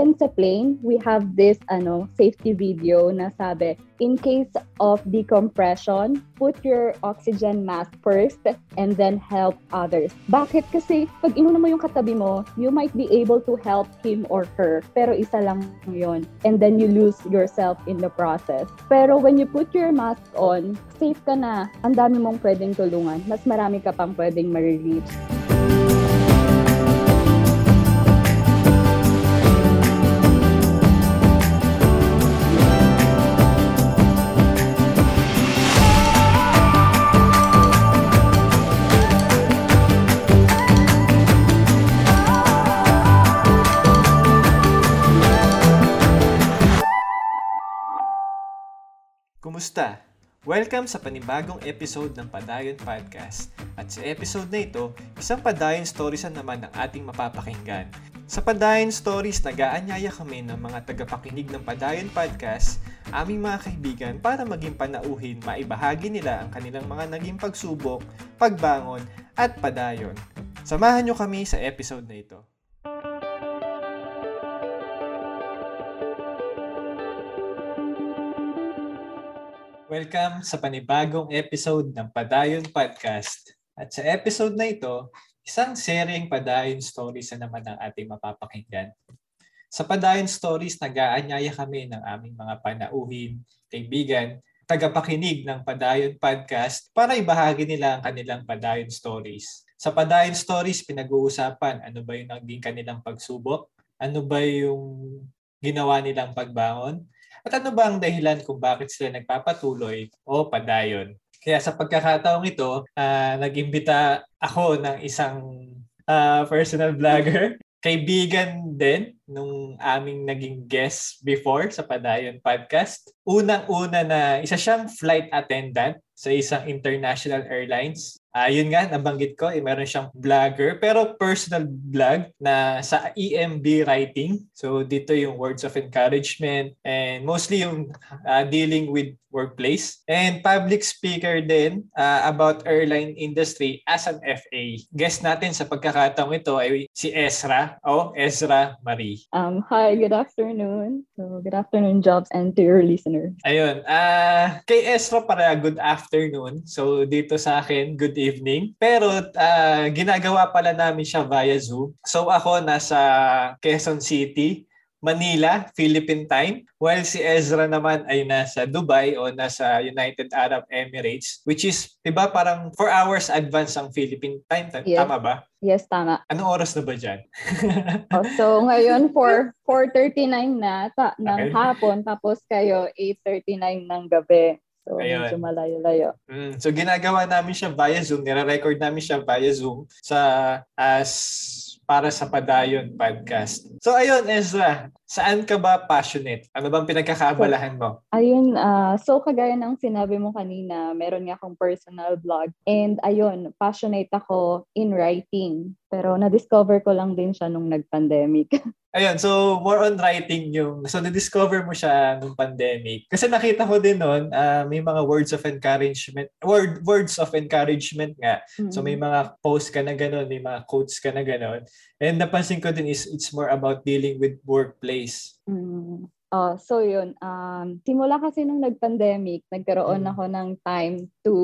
even sa plane, we have this ano safety video na sabi, in case of decompression, put your oxygen mask first and then help others. Bakit? Kasi pag inuna mo yung katabi mo, you might be able to help him or her, pero isa lang yon And then you lose yourself in the process. Pero when you put your mask on, safe ka na. Ang dami mong pwedeng tulungan. Mas marami ka pang pwedeng ma-reach. Kumusta? Welcome sa panibagong episode ng Padayon Podcast. At sa episode na ito, isang Padayon Stories na naman ang ating mapapakinggan. Sa Padayon Stories, nag-aanyaya kami ng mga tagapakinig ng Padayon Podcast, aming mga kaibigan para maging panauhin, maibahagi nila ang kanilang mga naging pagsubok, pagbangon, at padayon. Samahan nyo kami sa episode na ito. Welcome sa panibagong episode ng Padayon Podcast. At sa episode na ito, isang seryeng Padayon Stories na naman ang ating mapapakinggan. Sa Padayon Stories, nag-aanyaya kami ng aming mga panauhin, kaibigan, tagapakinig ng Padayon Podcast para ibahagi nila ang kanilang Padayon Stories. Sa Padayon Stories, pinag-uusapan ano ba yung naging kanilang pagsubok, ano ba yung ginawa nilang pagbangon, at ano ba ang dahilan kung bakit sila nagpapatuloy o padayon? Kaya sa pagkakataong ito, uh, nag-imbita ako ng isang uh, personal vlogger. Kaibigan din nung aming naging guest before sa Padayon Podcast. Unang-una na isa siyang flight attendant sa isang international airlines Uh, yun nga, nabanggit ko, eh, meron siyang vlogger, pero personal vlog na sa EMB writing. So, dito yung words of encouragement and mostly yung uh, dealing with workplace. And public speaker din uh, about airline industry as an FA. Guest natin sa pagkakataong ito ay si Ezra o Ezra Marie. Um, hi, good afternoon. So, good afternoon, Jobs, and to your listeners. Ayun, uh, kay Ezra para good afternoon. So, dito sa akin, good evening. Pero uh, ginagawa pala namin siya via Zoom. So ako nasa Quezon City, Manila, Philippine time, while si Ezra naman ay nasa Dubai o nasa United Arab Emirates, which is, di ba, parang 4 hours advance ang Philippine time. Yes. Tama ba? Yes, tama. Anong oras na ba dyan? oh, so, ngayon, 4, 4.39 na ta, ng okay. hapon, tapos kayo, 8.39 ng gabi. So, Ayun. medyo malayo-layo. Mm, so, ginagawa namin siya via Zoom. Nire-record namin siya via Zoom sa as para sa Padayon podcast. So ayun, Ezra, saan ka ba passionate? Ano bang pinagkakaabalahan mo? Ayun, uh, so kagaya ng sinabi mo kanina, meron nga akong personal blog. And ayun, passionate ako in writing. Pero na-discover ko lang din siya nung nag-pandemic. Ayun, so more on writing yung, so na-discover mo siya nung pandemic. Kasi nakita ko din noon, uh, may mga words of encouragement, word, words of encouragement nga. Mm-hmm. So may mga posts ka na gano'n, may mga quotes ka na gano'n. And napansin ko din is it's more about dealing with workplace. Mm-hmm. Oh, so yun, um, simula kasi nung nag-pandemic, nagkaroon mm. ako ng time to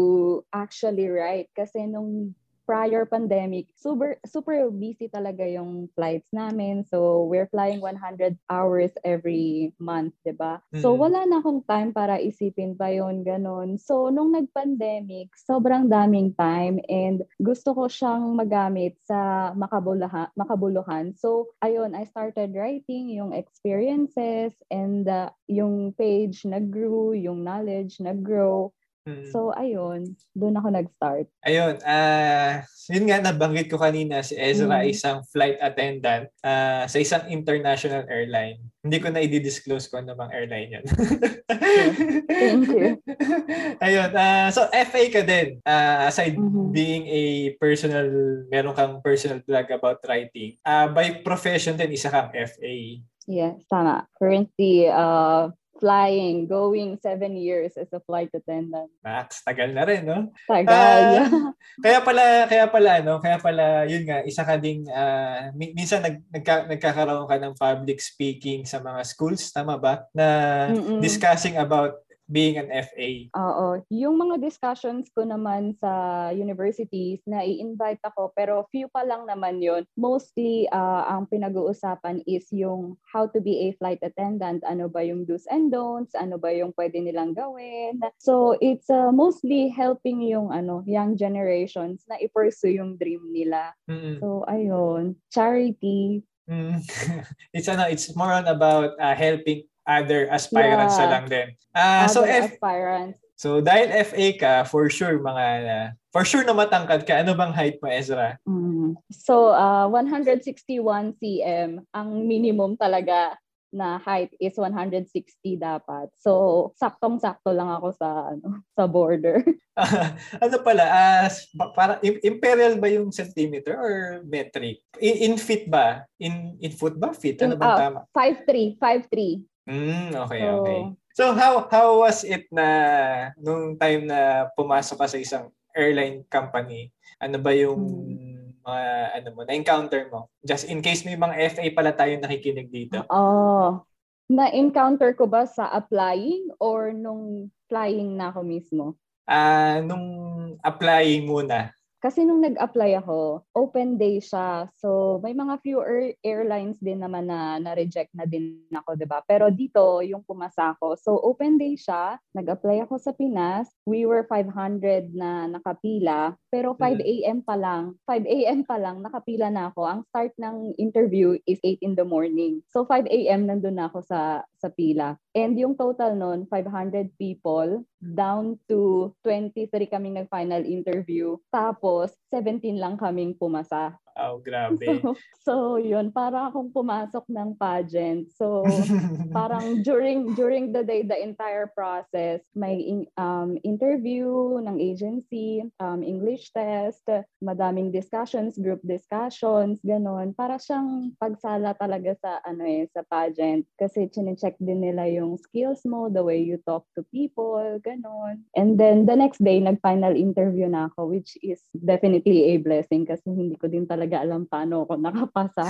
actually write. Kasi nung prior pandemic, super super busy talaga yung flights namin. So, we're flying 100 hours every month, 'di ba? Mm-hmm. So, wala na akong time para isipin pa yon ganun. So, nung nag-pandemic, sobrang daming time and gusto ko siyang magamit sa makabuluhan, makabuluhan. So, ayun, I started writing yung experiences and uh, yung page nag-grew, yung knowledge nag-grow. Mm. So, ayun, doon ako nag-start. Ayun, uh, yun nga, nabanggit ko kanina, si Ezra mm. isang flight attendant uh, sa isang international airline. Hindi ko na i-disclose ko ano bang airline yun. Thank you. Ayun, uh, so FA ka din. Uh, aside mm-hmm. being a personal, meron kang personal blog about writing, uh, by profession din, isa kang FA. Yes, tama. Currently, uh, flying, going seven years as a flight attendant. Max, tagal na rin, no? Tagal. Uh, kaya pala, kaya pala, no? Kaya pala, yun nga, isa ka ding, uh, minsan nag, nagka, nagkakaroon ka ng public speaking sa mga schools, tama ba? Na Mm-mm. discussing about being an FA? Oo. Yung mga discussions ko naman sa universities na i-invite ako pero few pa lang naman yon Mostly uh, ang pinag-uusapan is yung how to be a flight attendant. Ano ba yung do's and don'ts? Ano ba yung pwede nilang gawin? So it's uh, mostly helping yung ano young generations na i-pursue yung dream nila. Mm-hmm. So ayun, charity. Mm. it's ano, it's more on about uh, helping other aspirants yeah. lang din. Uh, so F- aspirants. So dahil FA ka, for sure mga uh, for sure na matangkad ka. Ano bang height mo, Ezra? Mm. So uh, 161 cm ang minimum talaga na height is 160 dapat. So saktong-sakto lang ako sa ano sa border. ano pala, uh, para imperial ba yung centimeter or metric? In, in feet ba? In in foot ba? Feet? Ano bang uh, tama? 5'3", 5'3". Mm, okay, so, okay. So how how was it na nung time na pumasok ka sa isang airline company? Ano ba yung hmm. mga ano mo na-encounter mo? Just in case may mga FA pala tayo nakikinig dito. Oh. Na-encounter ko ba sa applying or nung flying na ako mismo? Ah, uh, nung applying muna. Kasi nung nag-apply ako, open day siya. So, may mga few air- airlines din naman na na-reject na din ako, 'di ba? Pero dito, yung pumasa ako. So, open day siya. Nag-apply ako sa Pinas. We were 500 na nakapila. Pero 5 a.m. pa lang, 5 a.m. pa lang, nakapila na ako. Ang start ng interview is 8 in the morning. So, 5 a.m. nandun na ako sa, sa pila. And yung total nun, 500 people, down to 23 kaming nag-final interview. Tapos, 17 lang kaming pumasa. Oh, grabe. So, so yun, para akong pumasok ng pageant. So, parang during during the day, the entire process, may in, um, interview ng agency, um, English test, madaming discussions, group discussions, ganun. Para siyang pagsala talaga sa ano eh, sa pageant. Kasi chine-check din nila yung skills mo, the way you talk to people, ganun. And then the next day, nag-final interview na ako, which is definitely a blessing kasi hindi ko din talaga talaga alam paano ako nakapasa.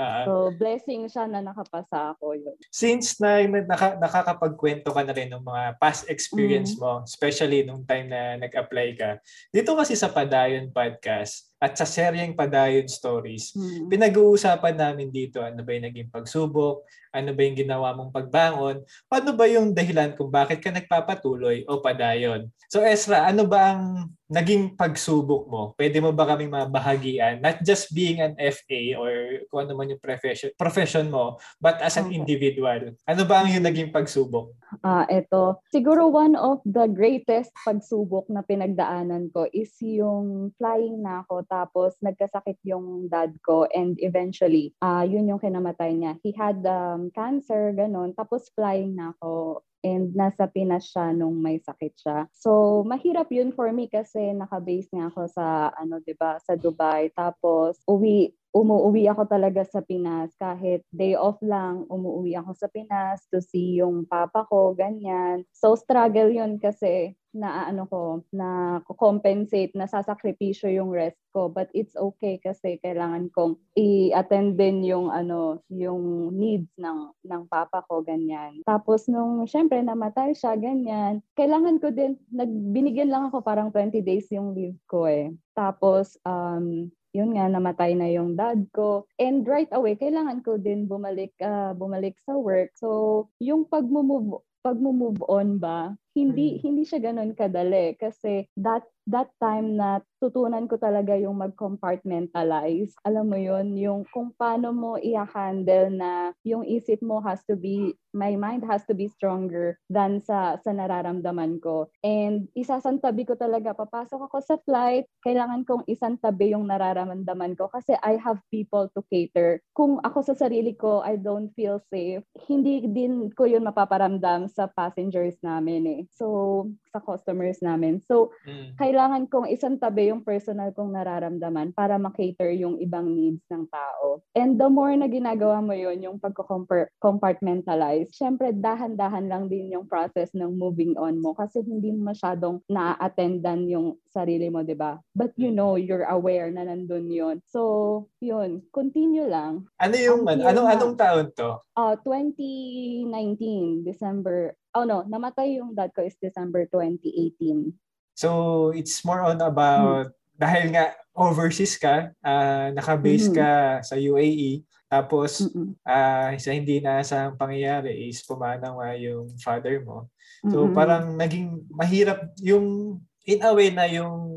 uh, so, blessing siya na nakapasa ako yun. Since na naka, nakakapagkwento ka na rin ng mga past experience mm. mo, especially nung time na nag-apply ka, dito kasi sa Padayon Podcast, at sa seryeng Padayon Stories, hmm. pinag-uusapan namin dito ano ba yung naging pagsubok, ano ba yung ginawa mong pagbangon, ano ba yung dahilan kung bakit ka nagpapatuloy o padayon. So Ezra, ano ba ang naging pagsubok mo? Pwede mo ba kaming mabahagian? Not just being an FA or kung ano man yung profession, profession mo, but as an individual. Ano ba ang yung naging pagsubok? Ah, uh, ito. Siguro one of the greatest pagsubok na pinagdaanan ko is yung flying na ako tapos nagkasakit yung dad ko and eventually, uh, yun yung kinamatay niya. He had um, cancer, ganun. Tapos flying na ako and nasa Pinas siya nung may sakit siya. So, mahirap yun for me kasi naka-base nga ako sa, ano, ba sa Dubai. Tapos, uwi, umuwi ako talaga sa Pinas kahit day off lang, umuwi ako sa Pinas to see yung papa ko, ganyan. So struggle yun kasi na ano ko, na compensate, na sasakripisyo yung rest ko. But it's okay kasi kailangan kong i-attend din yung ano, yung needs ng ng papa ko ganyan. Tapos nung syempre namatay siya ganyan, kailangan ko din nagbinigyan lang ako parang 20 days yung leave ko eh. Tapos um yun nga namatay na yung dad ko. And right away kailangan ko din bumalik uh, bumalik sa work. So yung pag-move pag-move on ba hindi mm. hindi siya ganoon kadali kasi that that time na tutunan ko talaga yung mag-compartmentalize. Alam mo yun, yung kung paano mo i-handle na yung isip mo has to be, my mind has to be stronger than sa, sa nararamdaman ko. And isasantabi ko talaga, papasok ako sa flight, kailangan kong isantabi yung nararamdaman ko kasi I have people to cater. Kung ako sa sarili ko, I don't feel safe, hindi din ko yun mapaparamdam sa passengers namin eh. So, sa customers namin. So, mm. kailangan kong isang tabi yung personal kong nararamdaman para makater yung ibang needs ng tao. And the more na ginagawa mo yun, yung pagko-compartmentalize, syempre dahan-dahan lang din yung process ng moving on mo kasi hindi masyadong na-attendan yung sarili mo, di ba? But you know, you're aware na nandun yun. So, yun, continue lang. Ano yung, man, anong, anong taon to? Uh, 2019, December. Oh no, namatay yung dad ko is December 2018. So, it's more on about, hmm. dahil nga overseas ka, uh, naka-base mm-hmm. ka sa UAE, tapos, uh, sa hindi na sa pangyayari is pumanaw nga yung father mo. So, mm-hmm. parang naging mahirap yung in a way na yung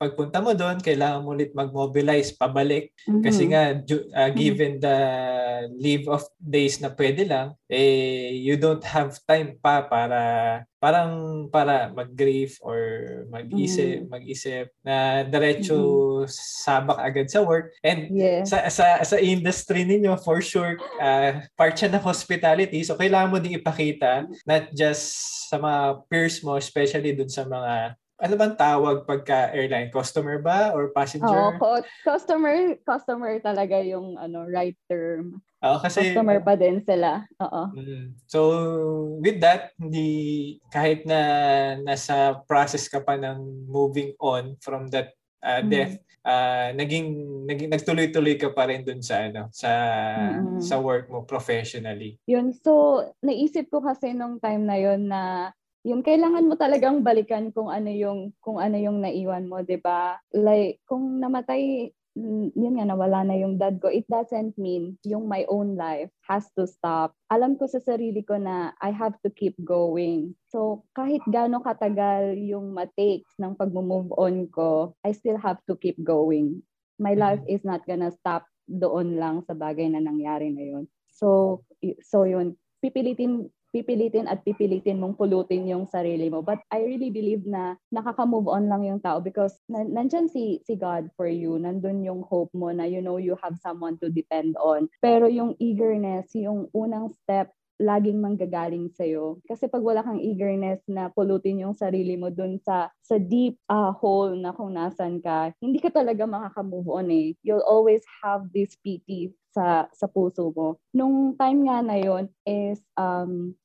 pagpunta mo doon, kailangan mo ulit mag-mobilize pabalik. Mm-hmm. Kasi nga, uh, given the leave of days na pwede lang, eh, you don't have time pa para parang para mag-grief or mag-isip, mm. mag-isip na diretso mm-hmm. sabak agad sa work. And yeah. sa, sa sa industry ninyo, for sure, uh, part siya ng hospitality. So, kailangan mo din ipakita, not just sa mga peers mo, especially dun sa mga ano bang tawag pagka airline? Customer ba or passenger? Oo, customer, customer talaga yung ano right term. Oo, kasi customer pa din sila. Oo. Mm, so with that, hindi kahit na nasa process ka pa ng moving on from that uh, death, mm. uh, naging naging nagtuloy-tuloy ka pa rin dun sa ano, sa mm. sa work mo professionally. Yun. So naisip ko kasi nung time na yon na yun kailangan mo talagang balikan kung ano yung kung ano yung naiwan mo, 'di ba? Like kung namatay yun nga nawala na yung dad ko, it doesn't mean yung my own life has to stop. Alam ko sa sarili ko na I have to keep going. So kahit gaano katagal yung ma-takes ng pag-move on ko, I still have to keep going. My life mm-hmm. is not gonna stop doon lang sa bagay na nangyari na yun. So so yun, pipilitin pipilitin at pipilitin mong pulutin yung sarili mo. But I really believe na nakaka-move on lang yung tao because na- nandyan si, si God for you. Nandun yung hope mo na you know you have someone to depend on. Pero yung eagerness, yung unang step laging manggagaling sa'yo. Kasi pag wala kang eagerness na pulutin yung sarili mo dun sa sa deep uh, hole na kung nasan ka, hindi ka talaga makaka-move on eh. You'll always have this pity sa sa puso mo. Nung time nga na yon is um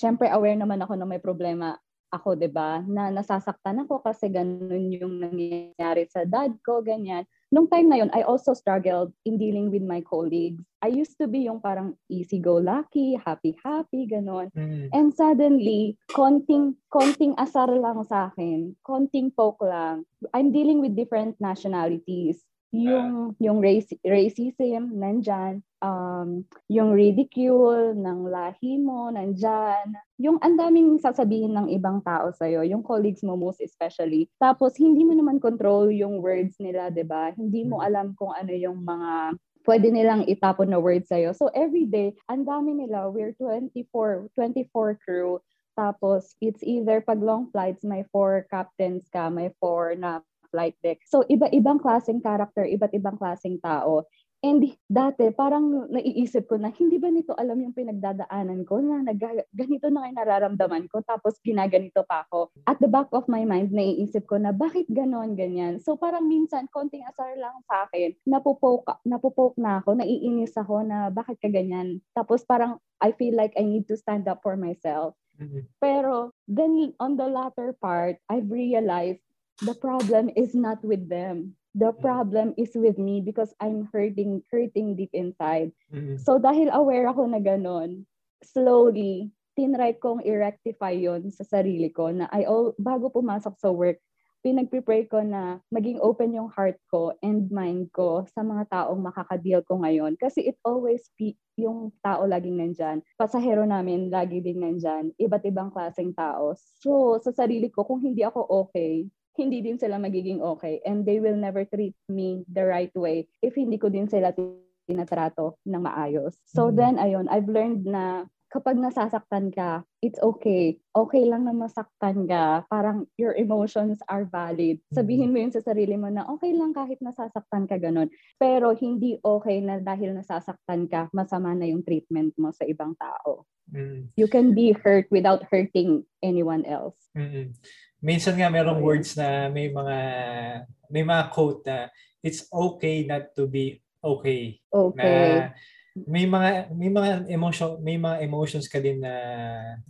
syempre aware naman ako na may problema ako, 'di ba? Na nasasaktan ako kasi ganun yung nangyayari sa dad ko, ganyan. Nung time na yun, I also struggled in dealing with my colleagues. I used to be yung parang easy-go-lucky, happy-happy, ganun. Mm. And suddenly, konting, konting asar lang sa akin, konting poke lang. I'm dealing with different nationalities yung uh, yung race, racism nandyan, um, yung ridicule ng lahi mo nandyan, yung ang daming sasabihin ng ibang tao sa iyo, yung colleagues mo most especially. Tapos hindi mo naman control yung words nila, 'di ba? Hindi mo mm. alam kung ano yung mga pwede nilang itapon na words sa'yo. So every day, ang dami nila, we're 24, 24 crew, tapos it's either pag long flights, may four captains ka, may four na flight deck. So, iba-ibang klaseng character, iba't ibang klaseng tao. And dati, parang naiisip ko na, hindi ba nito alam yung pinagdadaanan ko na nag, ganito na kayo nararamdaman ko, tapos ginaganito pa ako. At the back of my mind, naiisip ko na, bakit ganon, ganyan? So parang minsan, konting asar lang sa akin, napupoke, napupoke na ako, naiinis ako na, bakit ka ganyan? Tapos parang, I feel like I need to stand up for myself. Mm-hmm. Pero, then on the latter part, I've realized the problem is not with them. The mm. problem is with me because I'm hurting, hurting deep inside. Mm-hmm. So dahil aware ako na ganun, slowly, tinry kong i-rectify yon sa sarili ko na I all, bago pumasok sa work, pinag-prepare ko na maging open yung heart ko and mind ko sa mga taong makakadeal ko ngayon. Kasi it always be yung tao laging nandyan. Pasahero namin lagi din nandyan. Iba't ibang klaseng tao. So, sa sarili ko, kung hindi ako okay, hindi din sila magiging okay and they will never treat me the right way if hindi ko din sila tinatrato ng maayos. So mm-hmm. then ayun, I've learned na kapag nasasaktan ka, it's okay. Okay lang na masaktan ka. Parang your emotions are valid. Sabihin mo yun sa sarili mo na okay lang kahit nasasaktan ka ganun. Pero hindi okay na dahil nasasaktan ka, masama na yung treatment mo sa ibang tao. Mm. You can be hurt without hurting anyone else. Mm-mm. Minsan nga merong words na may mga may mga quote na it's okay not to be okay. Okay. Na may mga may mga emotion may mga emotions ka din na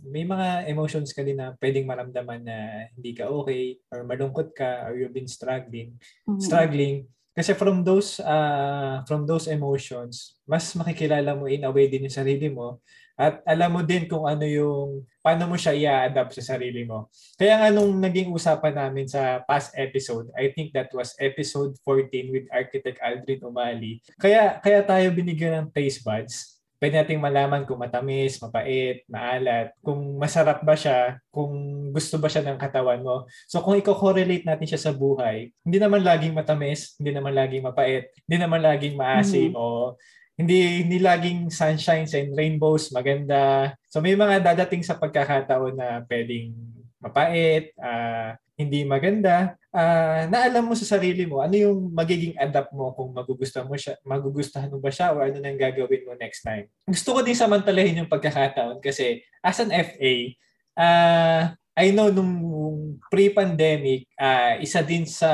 may mga emotions ka din na pwedeng maramdaman na hindi ka okay or malungkot ka or you've been struggling Mhm. struggling kasi from those uh, from those emotions mas makikilala mo in a way din yung sarili mo at alam mo din kung ano yung paano mo siya i-adapt sa sarili mo. Kaya nga nung naging usapan namin sa past episode, I think that was episode 14 with Architect Aldrin Umali. Kaya kaya tayo binigyan ng taste buds. Pwede nating malaman kung matamis, mapait, maalat, kung masarap ba siya, kung gusto ba siya ng katawan mo. So kung i-correlate natin siya sa buhay, hindi naman laging matamis, hindi naman laging mapait, hindi naman laging maasim o hindi hindi laging sunshines and rainbows maganda. So may mga dadating sa pagkakataon na pwedeng mapait, ah, hindi maganda, ah, na alam mo sa sarili mo ano yung magiging adapt mo kung magugustuhan mo siya, magugustuhan mo ba siya o ano nang gagawin mo next time. Gusto ko din samantalahin yung pagkakataon kasi as an FA, ah, I know nung pre-pandemic, ah, isa din sa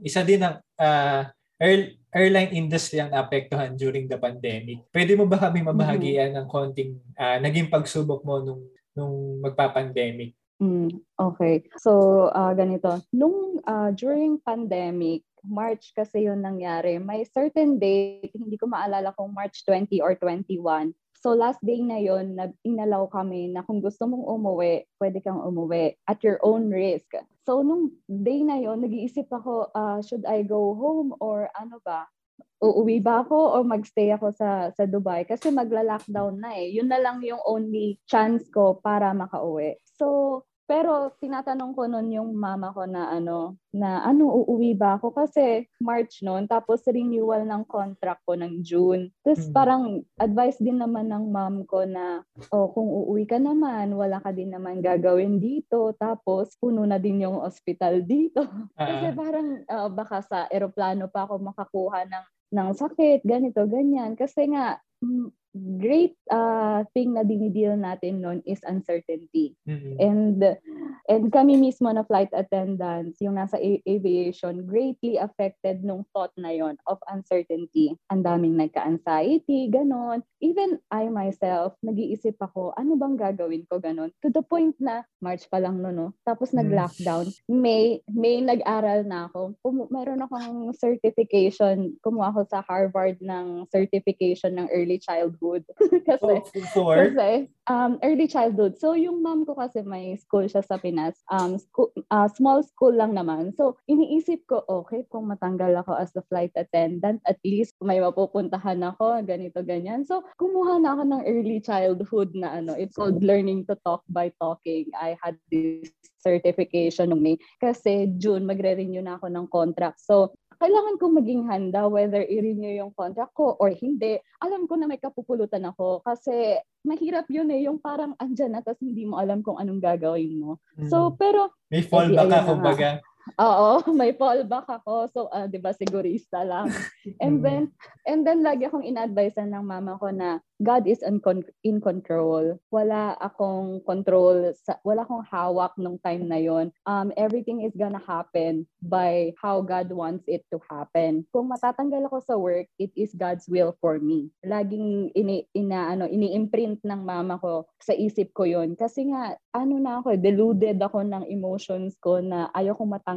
isa din ang ah, air- airline industry ang naapektuhan during the pandemic. Pwede mo ba kami mabahagian ng konting ah, naging pagsubok mo nung nung magpa-pandemic? Mm, okay. So, ah, ganito. Nung ah, during pandemic, March kasi yun nangyari. May certain date, hindi ko maalala kung March 20 or 21. So last day na yon na inalaw kami na kung gusto mong umuwi, pwede kang umuwi at your own risk. So nung day na yon nag-iisip ako, ah, should I go home or ano ba? Uuwi ba ako o magstay ako sa sa Dubai kasi magla-lockdown na eh. Yun na lang yung only chance ko para makauwi. So pero tinatanong ko noon yung mama ko na ano, na ano, uuwi ba ako? Kasi March noon, tapos renewal ng contract ko ng June. Tapos Mhm. parang advice din naman ng mom ko na, oh, kung uuwi ka naman, wala ka din naman gagawin dito. Tapos puno na din yung hospital dito. Kasi Ah, parang ah, baka sa eroplano pa ako makakuha ng ng sakit, ganito, ganyan. Kasi nga, mm, great ah, thing na dinideal natin noon is uncertainty. mm-mm. And and kami mismo na flight attendants, yung nasa aviation, greatly affected nung thought na yon of uncertainty. Ang daming nagka-anxiety, ganon. Even I myself, nag-iisip ako, ano bang gagawin ko ganon? To the point na, March pa lang no, no? Tapos Mm. nag-lockdown. May, may nag-aral na ako. Kumu- meron akong certification. Kumuha ako sa Harvard ng certification ng early childhood. Kasi, So, for, kasi, um, early childhood. So, yung mom ko kasi may school siya sa Pinas. Um, school, uh, small school lang naman. So, iniisip ko, okay, kung matanggal ako as a flight attendant, at least may mapupuntahan ako, ganito, ganyan. So, kumuha na ako ng early childhood na ano, it's called Learning to Talk by Talking. I had this certification nung May. Kasi June, magre-renew na ako ng contract. So, kailangan kong maging handa whether i-renew yung contract ko or hindi. Alam ko na may kapupulutan ako kasi mahirap yun eh, yung parang andyan na tapos hindi mo alam kung anong gagawin mo. So, mm, pero, may fallback ka, kumbaga. Oo, may fallback ako. So, ah, di ba, sigurista lang. And Mm. then, and then lagi akong in-advisean ng mama ko na God is in, con- in control. Wala akong control, sa, wala akong hawak nung time na yon. Um, everything is gonna happen by how God wants it to happen. Kung matatanggal ako sa work, it is God's will for me. Laging ini, ina, ano, ini-imprint ng mama ko sa isip ko yon. Kasi nga, ano na ako, deluded ako ng emotions ko na ayoko matanggal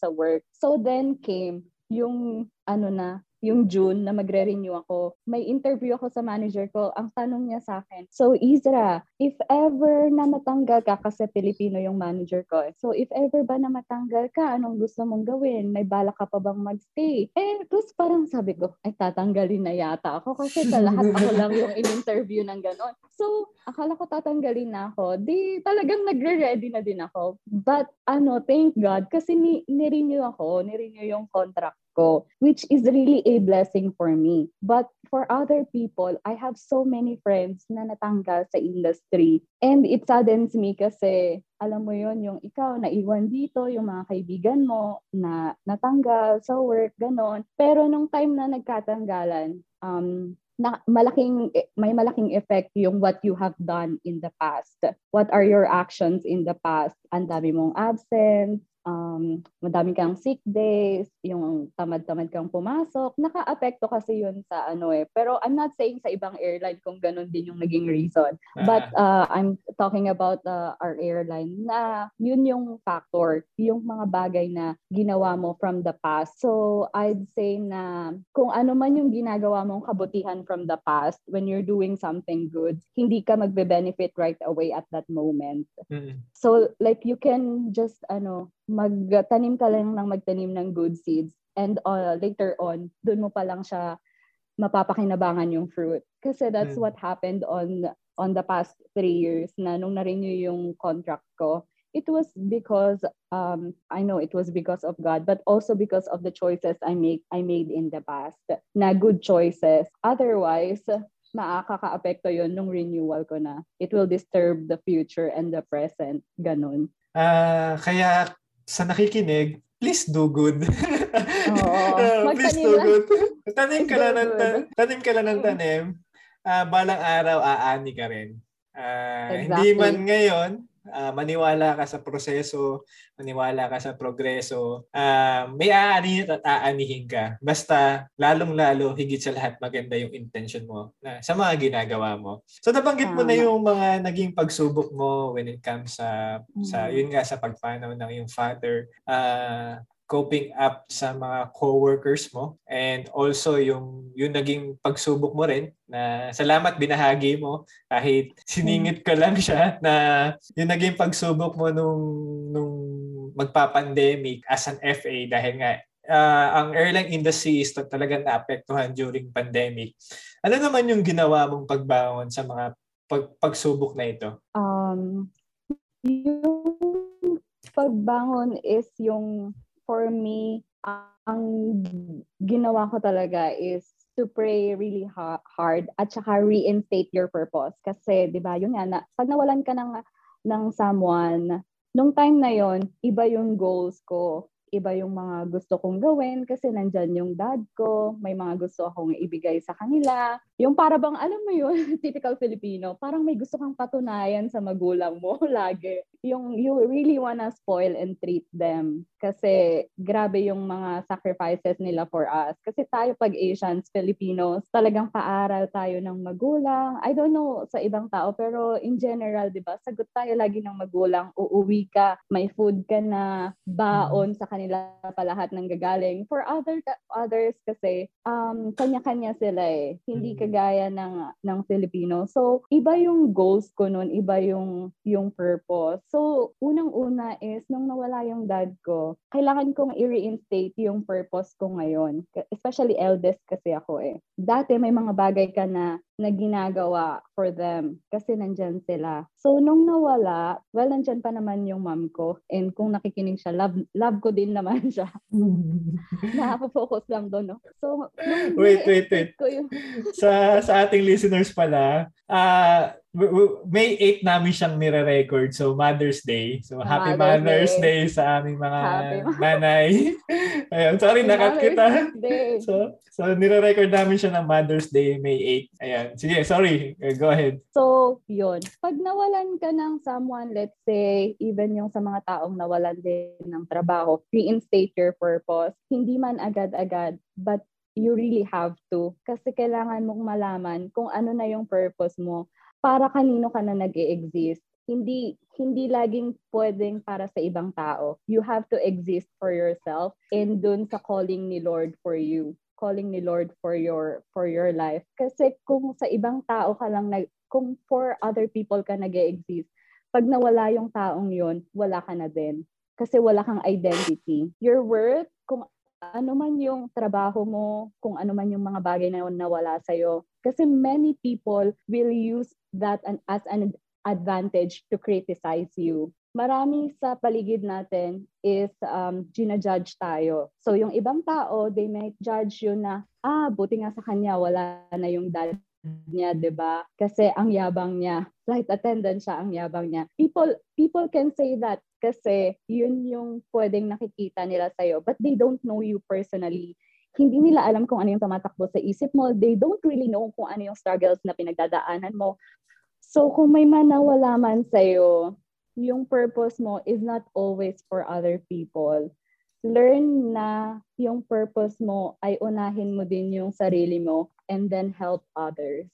sa work. So then came yung ano na, yung June na magre-renew ako, may interview ako sa manager ko. Ang tanong niya sa akin, so Izra, if ever na matanggal ka, kasi Pilipino yung manager ko, eh. so if ever ba na matanggal ka, anong gusto mong gawin? May bala ka pa bang magstay? Eh, tapos parang sabi ko, ay tatanggalin na yata ako kasi sa lahat ako lang yung in-interview ng ganon. So, akala ko tatanggalin na ako. Di, talagang nagre-ready na din ako. But, ano, thank God, kasi ni, nirenew ako, nirenew yung contract ko, which is really a blessing for me. But for other people, I have so many friends na natanggal sa industry. And it saddens me kasi, alam mo yon yung ikaw naiwan dito, yung mga kaibigan mo na natanggal sa work, ganon. Pero nung time na nagkatanggalan, um, na malaking may malaking effect yung what you have done in the past. What are your actions in the past? Ang dami mong absent, um, madami kang sick days, yung tamad-tamad kang pumasok, naka-apekto kasi yun sa ano eh. Pero I'm not saying sa ibang airline kung ganun din yung naging reason. But uh, I'm talking about uh, our airline na yun yung factor, yung mga bagay na ginawa mo from the past. So I'd say na kung ano man yung ginagawa mong kabutihan from the past, when you're doing something good, hindi ka magbe-benefit right away at that moment. Mm-hmm. So like you can just ano magtanim ka lang ng magtanim ng good seeds and uh, later on, doon mo pa lang siya mapapakinabangan yung fruit. Kasi that's mm. what happened on on the past three years na nung na-renew yung contract ko. It was because um, I know it was because of God, but also because of the choices I make I made in the past na good choices. Otherwise, maakaka-apekto yon nung renewal ko na. It will disturb the future and the present. Ganun. Uh, kaya sa nakikinig, please do good. Oo. uh, please do good. Tanim ka lang ng tanim ka lang ng tanim. Uh, balang araw aani ka rin. Uh, exactly. Hindi man ngayon, uh, maniwala ka sa proseso, maniwala ka sa progreso, uh, may aani at aanihin ka. Basta, lalong-lalo, higit sa lahat, maganda yung intention mo na, sa mga ginagawa mo. So, nabanggit mo na yung mga naging pagsubok mo when it comes sa, sa yun nga, sa pagpanaw ng yung father. Uh, coping up sa mga co-workers mo and also yung yung naging pagsubok mo rin na salamat binahagi mo kahit siningit ko lang siya na yung naging pagsubok mo nung nung magpa-pandemic as an FA dahil nga uh, ang airline industry is talagang naapektuhan during pandemic. Ano naman yung ginawa mong pagbangon sa mga pag, pagsubok na ito? Um, yung pagbangon is yung for me, ang ginawa ko talaga is to pray really ha- hard at saka reinstate your purpose. Kasi, di ba, yun nga, na, pag nawalan ka ng, ng someone, nung time na yon iba yung goals ko iba yung mga gusto kong gawin kasi nandyan yung dad ko, may mga gusto akong ibigay sa kanila. Yung para bang, alam mo yun, typical Filipino, parang may gusto kang patunayan sa magulang mo lagi. Yung you really wanna spoil and treat them. Kasi grabe yung mga sacrifices nila for us. Kasi tayo pag Asians, Filipinos, talagang paaral tayo ng magulang. I don't know sa ibang tao, pero in general, di ba, sagot tayo lagi ng magulang, uuwi ka, may food ka na, baon sa kanila pa lahat ng gagaling. For other others kasi um kanya-kanya sila eh. Hindi mm. kagaya ng ng Filipino. So iba yung goals ko noon, iba yung yung purpose. So unang-una is nung nawala yung dad ko, kailangan kong i-reinstate yung purpose ko ngayon. Especially eldest kasi ako eh. Dati may mga bagay ka na na ginagawa for them kasi nandyan sila. So, nung nawala, well, nandyan pa naman yung mom ko. And kung nakikinig siya, love, love ko din naman siya. Nakaka-focus lang doon, no? So, wait, wait, wait. Ko yung... sa, sa ating listeners pala, uh, May 8 namin siyang nire-record. So, Mother's Day. So, Happy Mother's, Mother's Day. Day sa aming mga nanay. Ayun, sorry, nakat kita. So, so nire-record namin siya ng Mother's Day, May 8. Ayan. Sige, sorry. Go ahead. So, yun. Pag nawalan ka ng someone, let's say, even yung sa mga taong nawalan din ng trabaho, reinstate your purpose. Hindi man agad-agad, but you really have to. Kasi kailangan mong malaman kung ano na yung purpose mo para kanino ka na nag exist Hindi hindi laging pwedeng para sa ibang tao. You have to exist for yourself and dun sa calling ni Lord for you calling ni Lord for your for your life. Kasi kung sa ibang tao ka lang nag kung for other people ka nag-exist pag nawala yung taong yon wala ka na din. Kasi wala kang identity. Your worth kung ano man yung trabaho mo kung ano man yung mga bagay na nawala sa iyo kasi many people will use that an, as an advantage to criticize you. marami sa paligid natin is um, ginajudge tayo. So yung ibang tao, they might judge you na, ah, buti nga sa kanya, wala na yung dad niya, 'di ba? Kasi ang yabang niya. Flight attendant siya, ang yabang niya. People people can say that kasi yun yung pwedeng nakikita nila sa iyo, but they don't know you personally. Hindi nila alam kung ano yung tumatakbo sa isip mo. They don't really know kung ano yung struggles na pinagdadaanan mo. So kung may manawala man sa'yo, yung purpose mo is not always for other people. Learn na yung purpose mo ay unahin mo din yung sarili mo and then help others.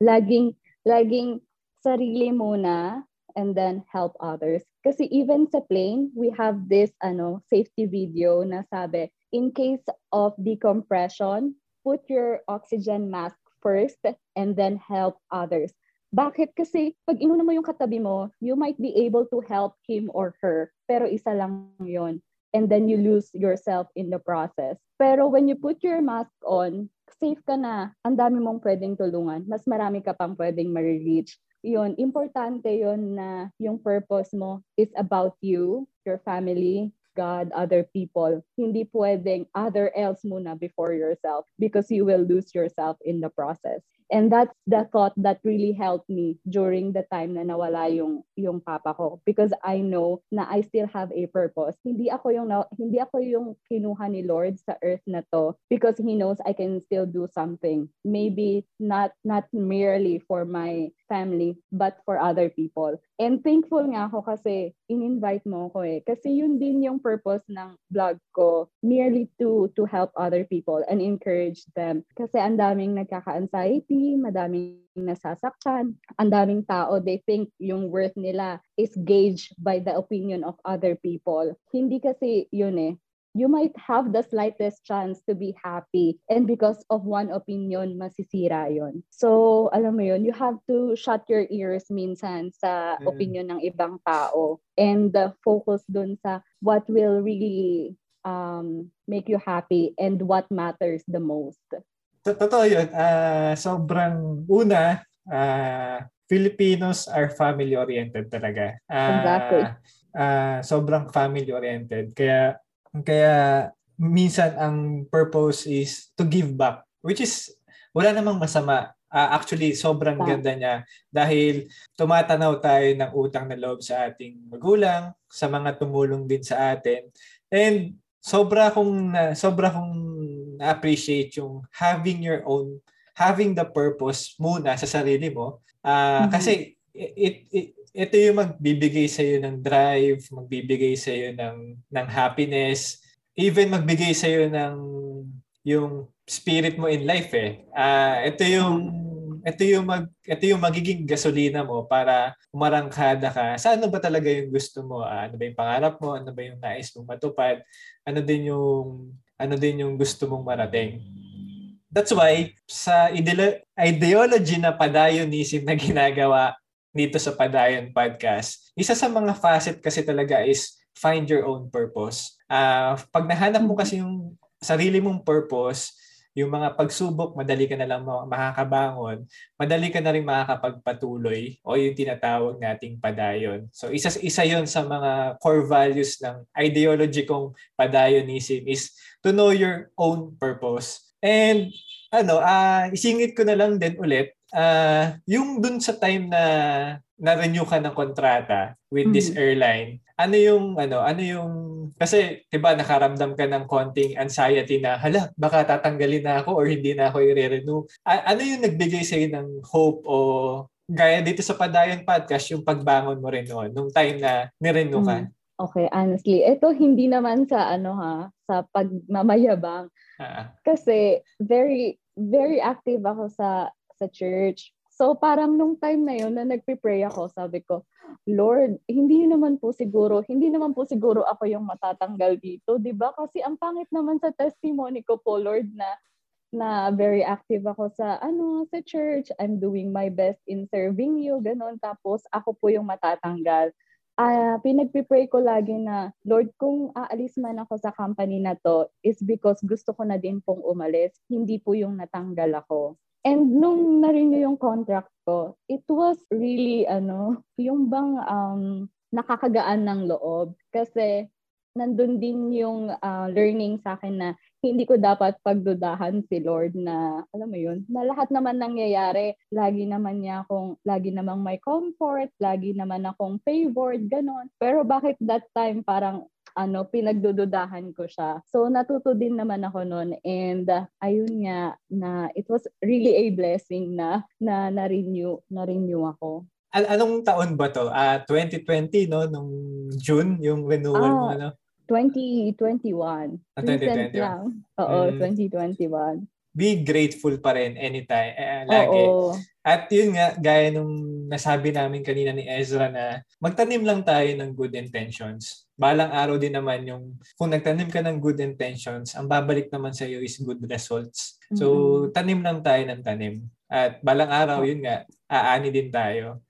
Laging, laging sarili muna and then help others. Kasi even sa plane, we have this ano safety video na sabi, in case of decompression, put your oxygen mask first and then help others. Bakit? Kasi pag inuna mo yung katabi mo, you might be able to help him or her, pero isa lang yon and then you lose yourself in the process. Pero when you put your mask on, safe ka na. Ang dami mong pwedeng tulungan. Mas marami ka pang pwedeng ma-reach. Yun, importante yun na yung purpose mo is about you, your family, God, other people. Hindi pwedeng other else muna before yourself because you will lose yourself in the process. And that's the thought that really helped me during the time na nawala yung yung papa ko because I know na I still have a purpose. Hindi ako yung hindi ako yung kinuha ni Lord sa earth na to because he knows I can still do something. Maybe not not merely for my family but for other people. And thankful nga ako kasi in-invite mo ko eh. Kasi yun din yung purpose ng vlog ko, merely to to help other people and encourage them. Kasi ang daming nagkaka-anxiety madaming nasasaktan, ang daming tao, they think yung worth nila is gauged by the opinion of other people. Hindi kasi yun eh. You might have the slightest chance to be happy and because of one opinion, masisira yon. So, alam mo yun, you have to shut your ears minsan sa mm. opinion ng ibang tao and uh, focus dun sa what will really um, make you happy and what matters the most. Totoo yun. Uh, sobrang una, uh, Filipinos are family-oriented talaga. Uh, exactly. Uh, sobrang family-oriented. Kaya, kaya minsan ang purpose is to give back. Which is, wala namang masama. Uh, actually, sobrang yeah. ganda niya dahil tumatanaw tayo ng utang na loob sa ating magulang, sa mga tumulong din sa atin. And sobra kong sobra kong na-appreciate yung having your own having the purpose muna sa sarili mo uh, mm-hmm. kasi it, it ito yung magbibigay sa iyo ng drive, magbibigay sa iyo ng ng happiness, even magbigay sa iyo ng yung spirit mo in life eh. Uh, ito yung ito yung mag ito yung magiging gasolina mo para umarangkada ka. Sa ano ba talaga yung gusto mo? Uh, ano ba yung pangarap mo? Ano ba yung nais mong matupad? Ano din yung ano din yung gusto mong marating? That's why sa ideology na padayonism na ginagawa dito sa Padayon Podcast, isa sa mga facet kasi talaga is find your own purpose. Uh, pag nahanap mo kasi yung sarili mong purpose, yung mga pagsubok, madali ka na lang makakabangon, madali ka na rin makakapagpatuloy o yung tinatawag nating padayon. So isa isa yon sa mga core values ng ideology kong padayonism is to know your own purpose. And ano, uh, isingit ko na lang din ulit, uh, yung dun sa time na na-renew ka ng kontrata with mm-hmm. this airline, ano yung ano ano yung kasi 'di ba nakaramdam ka ng konting anxiety na hala baka tatanggalin na ako or hindi na ako i-renew A- ano yung nagbigay sa ng hope o gaya dito sa Padayon podcast yung pagbangon mo rin noon nung time na ni-renew ka hmm. Okay, honestly, ito hindi naman sa ano ha, sa pagmamayabang. Uh-huh. Kasi very very active ako sa sa church. So parang nung time na yun na nagpe-pray ako, sabi ko, Lord, hindi naman po siguro, hindi naman po siguro ako yung matatanggal dito, 'di ba? Kasi ang pangit naman sa testimony ko po, Lord, na na very active ako sa ano sa church. I'm doing my best in serving you, ganun. Tapos ako po yung matatanggal. Uh, pinagpipray ko lagi na, Lord, kung aalis man ako sa company na to, is because gusto ko na din pong umalis. Hindi po yung natanggal ako. And nung na-renew yung contract ko, it was really, ano, yung bang, um, nakakagaan ng loob kasi nandun din yung uh, learning sa akin na hindi ko dapat pagdudahan si Lord na, alam mo yun, na lahat naman nangyayari, lagi naman niya akong, lagi namang may comfort, lagi naman akong favored, ganon. Pero bakit that time parang ano, pinagdududahan ko siya. So, natuto din naman ako noon and uh, ayun nga na it was really a blessing na na na-renew, na-renew ako. Al- anong taon ba to? Uh, ah, 2020, no? Nung June, yung renewal ah, mo, ano? 2021. Ah, 2021. lang. Oo, mm. 2021. Be grateful pa rin anytime, eh, lagi. Oo. At yun nga, gaya nung nasabi namin kanina ni Ezra na magtanim lang tayo ng good intentions. Balang araw din naman yung kung nagtanim ka ng good intentions, ang babalik naman sa iyo is good results. So, mm-hmm. tanim lang tayo ng tanim. At balang araw, yun nga, aani din tayo.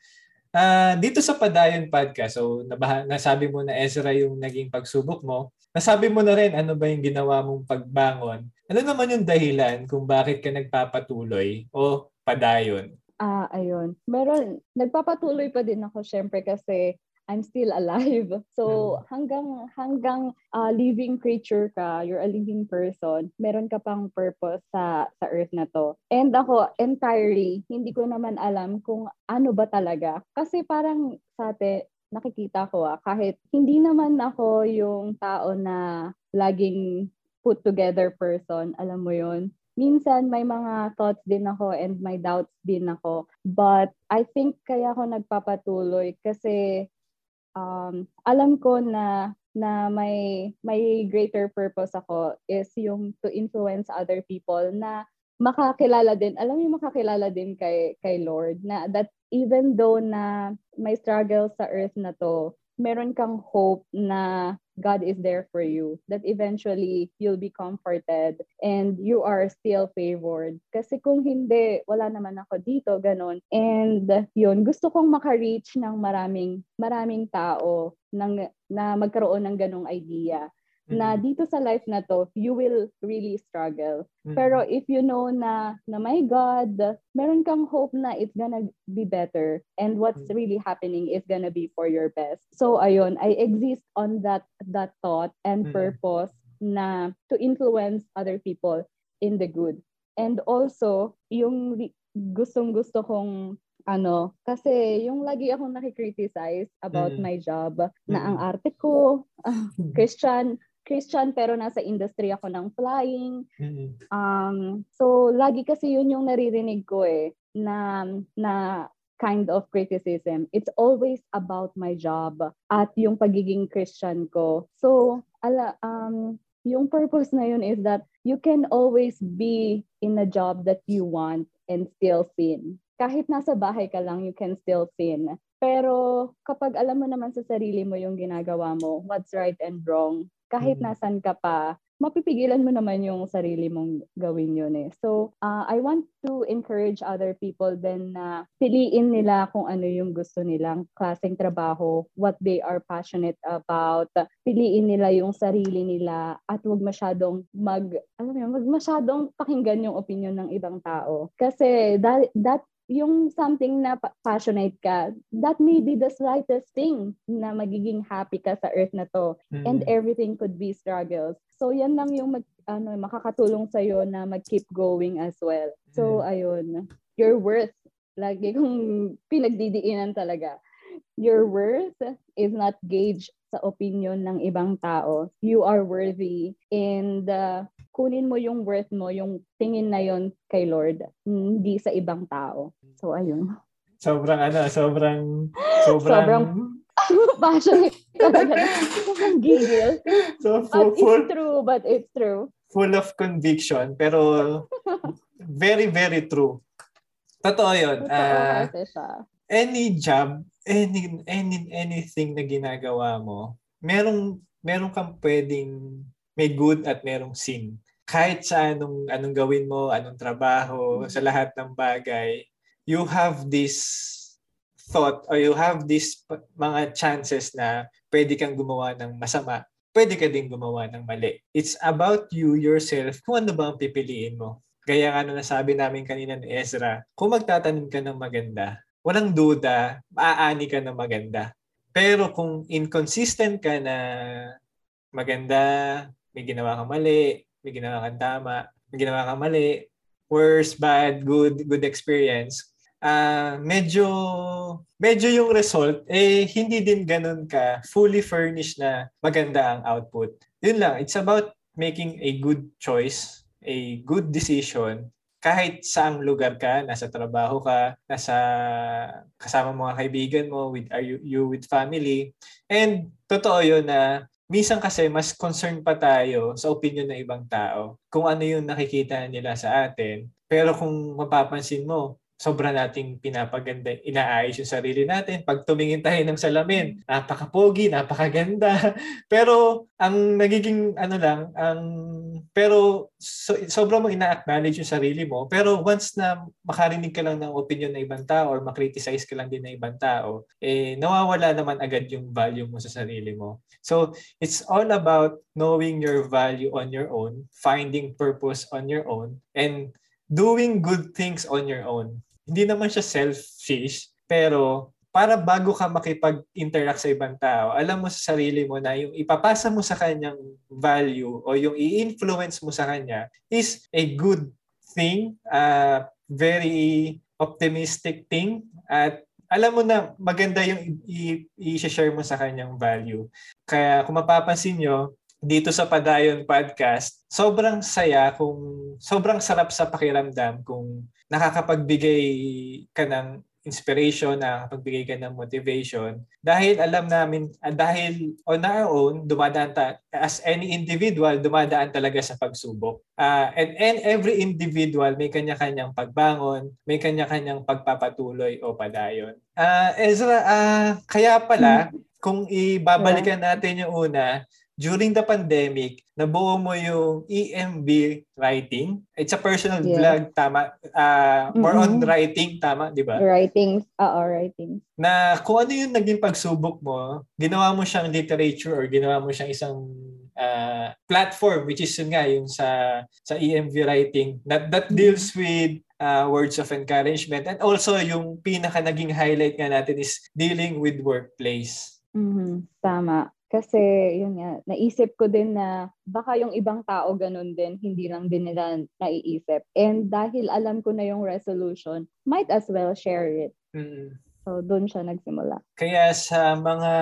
Uh, dito sa Padayon Podcast, so nabaha, nasabi mo na Ezra yung naging pagsubok mo. Nasabi mo na rin ano ba yung ginawa mong pagbangon. Ano naman yung dahilan kung bakit ka nagpapatuloy o padayon? Ah, ayun. Meron, nagpapatuloy pa din ako syempre kasi I'm still alive. So hmm. hanggang hanggang uh, living creature ka, you're a living person, meron ka pang purpose sa sa earth na to. And ako entirely hindi ko naman alam kung ano ba talaga kasi parang sa atin nakikita ko ah, kahit hindi naman ako yung tao na laging put together person, alam mo yon minsan may mga thoughts din ako and my doubts din ako. But I think kaya ako nagpapatuloy kasi um, alam ko na na may may greater purpose ako is yung to influence other people na makakilala din alam mo makakilala din kay kay Lord na that even though na may struggle sa earth na to meron kang hope na God is there for you, that eventually you'll be comforted and you are still favored. Kasi kung hindi, wala naman ako dito, ganun. And yun, gusto kong maka-reach ng maraming, maraming tao ng, na magkaroon ng ganong idea na dito sa life na to, you will really struggle. Mm-hmm. Pero if you know na, na my God, meron kang hope na it's gonna be better and what's mm-hmm. really happening is gonna be for your best. So ayun, I exist on that that thought and mm-hmm. purpose na to influence other people in the good. And also, yung gustong-gusto kong ano, kasi yung lagi akong nakikriticize about mm. my job, na ang arte ko, uh, Christian, Christian pero nasa industry ako ng flying. Um, so lagi kasi yun yung naririnig ko eh na na kind of criticism. It's always about my job at yung pagiging Christian ko. So ala um yung purpose na yun is that you can always be in a job that you want and still sin. Kahit nasa bahay ka lang, you can still sin. Pero kapag alam mo naman sa sarili mo yung ginagawa mo, what's right and wrong, kahit mm-hmm. nasan ka pa, mapipigilan mo naman yung sarili mong gawin yun eh. So, uh, I want to encourage other people then na piliin nila kung ano yung gusto nilang klaseng trabaho, what they are passionate about, piliin nila yung sarili nila at wag masyadong mag, alam mo yun, wag masyadong pakinggan yung opinion ng ibang tao. Kasi that, that yung something na passionate ka, that may be the slightest thing na magiging happy ka sa earth na to. Mm-hmm. And everything could be struggles. So yan lang yung mag, ano, makakatulong sa iyo na mag-keep going as well. So mm-hmm. ayun, your worth, lagi kong pinagdidiinan talaga. Your worth is not gauged sa opinion ng ibang tao. You are worthy and uh, kunin mo yung worth mo, yung tingin na yon kay Lord, hindi sa ibang tao. So, ayun. Sobrang ano, sobrang, sobrang, sobrang passionate talaga. Gigil. So, full, but it's true, but it's true. Full of conviction, pero very, very true. Totoo yun. Uh, any job, any, any, anything na ginagawa mo, merong, merong kang pwedeng may good at merong sin kahit sa anong, anong gawin mo, anong trabaho, mm-hmm. sa lahat ng bagay, you have this thought or you have this mga chances na pwede kang gumawa ng masama, pwede ka din gumawa ng mali. It's about you yourself kung ano ba ang pipiliin mo. Gaya nga na nasabi namin kanina ni Ezra, kung magtatanim ka ng maganda, walang duda, maaani ka ng maganda. Pero kung inconsistent ka na maganda, may ginawa kang mali, may ginawa kang tama, may ginawa kang mali, worse, bad, good, good experience, uh, medyo medyo yung result eh hindi din ganun ka fully furnished na maganda ang output. Yun lang, it's about making a good choice, a good decision kahit saang lugar ka, nasa trabaho ka, nasa kasama mga kaibigan mo, with are you, you with family. And totoo yun na minsan kasi mas concerned pa tayo sa opinion ng ibang tao kung ano yung nakikita nila sa atin. Pero kung mapapansin mo, sobra nating pinapaganda, inaayos yung sarili natin. Pag tumingin tayo ng salamin, napaka-pogi, napakaganda. Pero ang nagiging ano lang, ang pero so, sobra mo ina-acknowledge yung sarili mo. Pero once na makarinig ka lang ng opinion ng ibang tao or makriticize ka lang din ng ibang tao, eh nawawala naman agad yung value mo sa sarili mo. So it's all about knowing your value on your own, finding purpose on your own, and doing good things on your own hindi naman siya selfish, pero para bago ka makipag-interact sa ibang tao, alam mo sa sarili mo na yung ipapasa mo sa kanyang value o yung i-influence mo sa kanya is a good thing, a very optimistic thing, at alam mo na maganda yung i-share mo sa kanyang value. Kaya kung mapapansin nyo, dito sa Padayon Podcast, sobrang saya kung sobrang sarap sa pakiramdam kung nakakapagbigay ka ng inspiration, nakakapagbigay ka ng motivation. Dahil alam namin, uh, dahil on our own, dumadaan ta, as any individual, dumadaan talaga sa pagsubok. Uh, and, and every individual may kanya-kanyang pagbangon, may kanya-kanyang pagpapatuloy o padayon. Uh, Ezra, uh, kaya pala, kung ibabalikan natin yung una, during the pandemic, nabuo mo yung EMB writing. It's a personal yeah. blog, tama? Uh, more mm-hmm. on writing, tama, di ba? Writing, oo, writing. Na kung ano yung naging pagsubok mo, ginawa mo siyang literature or ginawa mo siyang isang uh, platform, which is yun nga, yung sa, sa EMV writing, that, that mm-hmm. deals with uh, words of encouragement. And also, yung pinaka naging highlight nga natin is dealing with workplace. Mm-hmm. Tama. Kasi, yun nga, naisip ko din na baka yung ibang tao ganun din, hindi lang din nila naiisip. And dahil alam ko na yung resolution, might as well share it. Mm-hmm. So, doon siya nagsimula. Kaya sa mga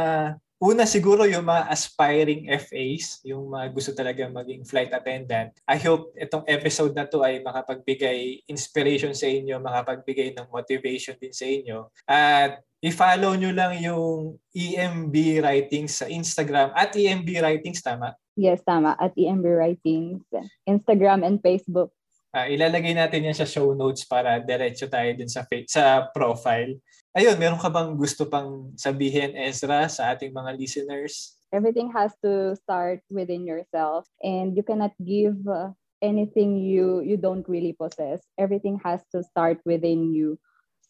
Una siguro yung mga aspiring FAs, yung mga gusto talaga maging flight attendant. I hope itong episode na to ay makapagbigay inspiration sa inyo, makapagbigay ng motivation din sa inyo. At i-follow nyo lang yung EMB Writings sa Instagram at EMB Writings, tama? Yes, tama. At EMB Writings, Instagram and Facebook. Uh, ilalagay natin yan sa show notes para diretso tayo din sa, sa profile. Ayun, meron ka bang gusto pang sabihin, Ezra, sa ating mga listeners? Everything has to start within yourself and you cannot give uh, anything you you don't really possess. Everything has to start within you.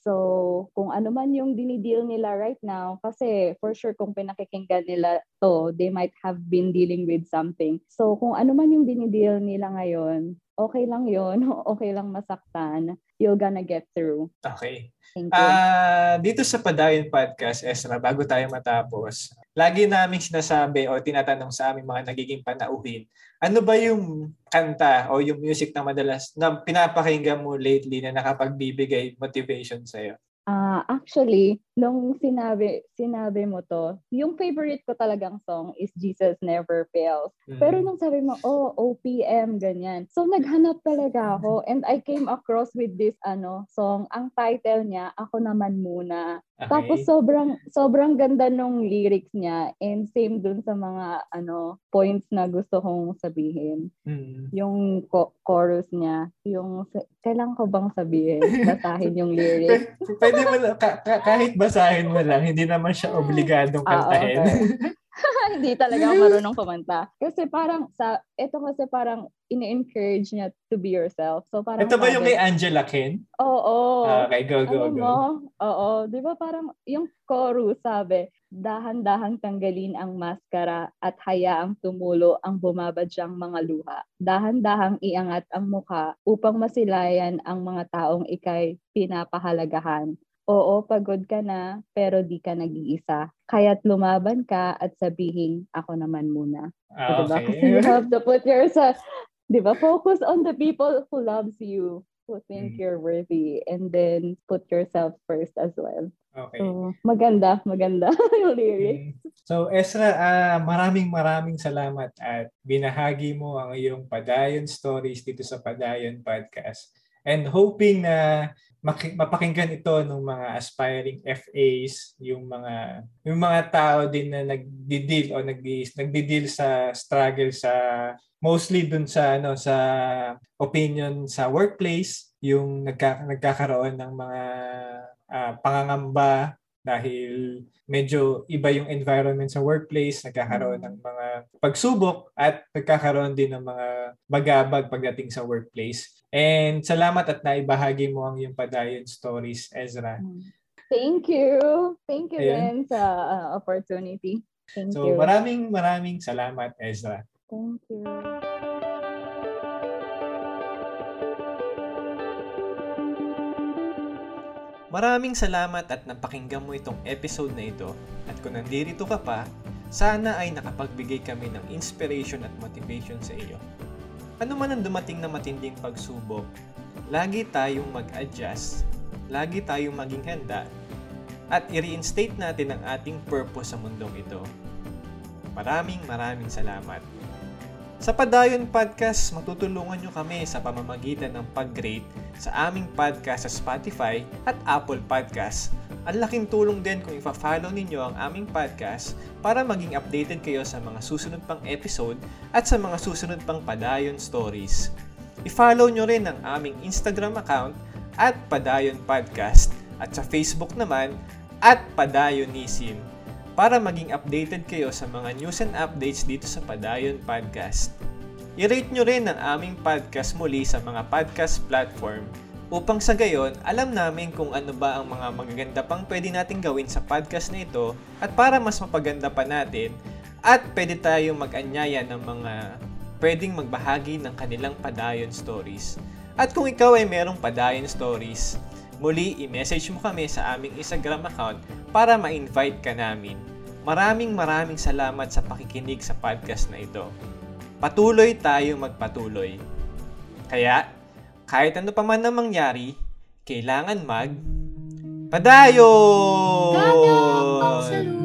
So, kung ano man yung dinideal nila right now, kasi for sure kung pinakikinggan nila to, they might have been dealing with something. So, kung ano man yung dinideal nila ngayon, okay lang yon okay lang masaktan. You're gonna get through. Okay. Thank you. Uh, dito sa Padayon Podcast, Ezra, bago tayo matapos, lagi namin sinasabi o tinatanong sa aming mga nagiging panauhin, ano ba yung kanta o yung music na madalas na pinapakinggan mo lately na nakapagbibigay motivation sa'yo? Uh, actually, nung sinabi, sinabi mo to, yung favorite ko talagang song is Jesus Never Fails. Mm-hmm. Pero nung sabi mo, oh, OPM, ganyan. So, naghanap talaga ako and I came across with this ano song. Ang title niya, Ako Naman Muna. Okay. Tapos sobrang sobrang ganda nung lyrics niya and same dun sa mga ano points na gusto kong sabihin. Mm. Yung co- chorus niya, yung kailan ko bang sabihin, basahin yung lyrics. Pwede mo ka- kahit basahin mo lang, hindi naman siya obligadong kantahin. Ah, okay. hindi talaga marunong kumanta. Kasi parang sa ito kasi parang ini-encourage niya to be yourself. So parang Ito ba yung kay Angela Ken? Oo. Oh, oh. Okay, go go ano go. Mo? Oo, 'di ba parang yung chorus sabi, dahan-dahang tanggalin ang maskara at hayaang tumulo ang bumabadyang mga luha. Dahan-dahang iangat ang mukha upang masilayan ang mga taong ikay pinapahalagahan oo, pagod ka na, pero di ka nag-iisa. Kaya't lumaban ka at sabihin, ako naman muna. Ah, Diba? okay. Kasi you have to put yourself, di ba? Focus on the people who loves you, who think Mm. you're worthy, and then put yourself first as well. Okay. So, maganda, maganda yung lyrics. Mm. So Ezra, ah, maraming maraming salamat at binahagi mo ang iyong Padayon stories dito sa Padayon Podcast. And hoping na mapakinggan ito ng mga aspiring FAs, yung mga yung mga tao din na nagdi-deal o nagdi nagdi-deal sa struggle sa mostly dun sa ano sa opinion sa workplace, yung nagka, nagkakaroon ng mga ah, pangangamba dahil medyo iba yung environment sa workplace, nagkakaroon ng mga pagsubok at nagkakaroon din ng mga bagabag pagdating sa workplace. And salamat at naibahagi mo ang iyong padayon stories, Ezra. Thank you. Thank you Ayun. din sa uh, opportunity. Thank So you. maraming maraming salamat, Ezra. Thank you. Maraming salamat at napakinggan mo itong episode na ito. At kung nandito ka pa, sana ay nakapagbigay kami ng inspiration at motivation sa iyo. Ano man ang dumating na matinding pagsubok, lagi tayong mag-adjust, lagi tayong maging handa, at i-reinstate natin ang ating purpose sa mundong ito. Maraming maraming salamat. Sa Padayon Podcast, matutulungan nyo kami sa pamamagitan ng pag-rate sa aming podcast sa Spotify at Apple Podcast. Ang laking tulong din kung ipa-follow ninyo ang aming podcast para maging updated kayo sa mga susunod pang episode at sa mga susunod pang Padayon Stories. I-follow nyo rin ang aming Instagram account at Padayon Podcast at sa Facebook naman at Padayonism para maging updated kayo sa mga news and updates dito sa Padayon Podcast. I-rate nyo rin ang aming podcast muli sa mga podcast platform upang sa gayon alam namin kung ano ba ang mga magaganda pang pwede nating gawin sa podcast na ito at para mas mapaganda pa natin at pwede tayong mag-anyaya ng mga pwedeng magbahagi ng kanilang padayon stories. At kung ikaw ay merong padayon stories, muli i-message mo kami sa aming Instagram account para ma-invite ka namin. Maraming maraming salamat sa pakikinig sa podcast na ito. Patuloy tayong magpatuloy. Kaya, kahit ano pa man ang mangyari, kailangan mag... Padayon! Dadapang sa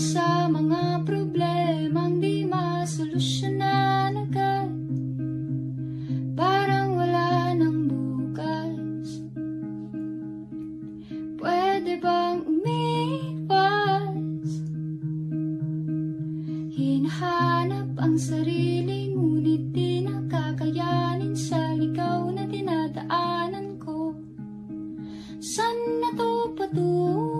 sa mga problemang di masolusyonan agad Parang wala nang bukas Pwede bang umiwas? Hinahanap ang sarili Ngunit di nakakayanin Sa ligaw na dinadaanan ko San na to patungo?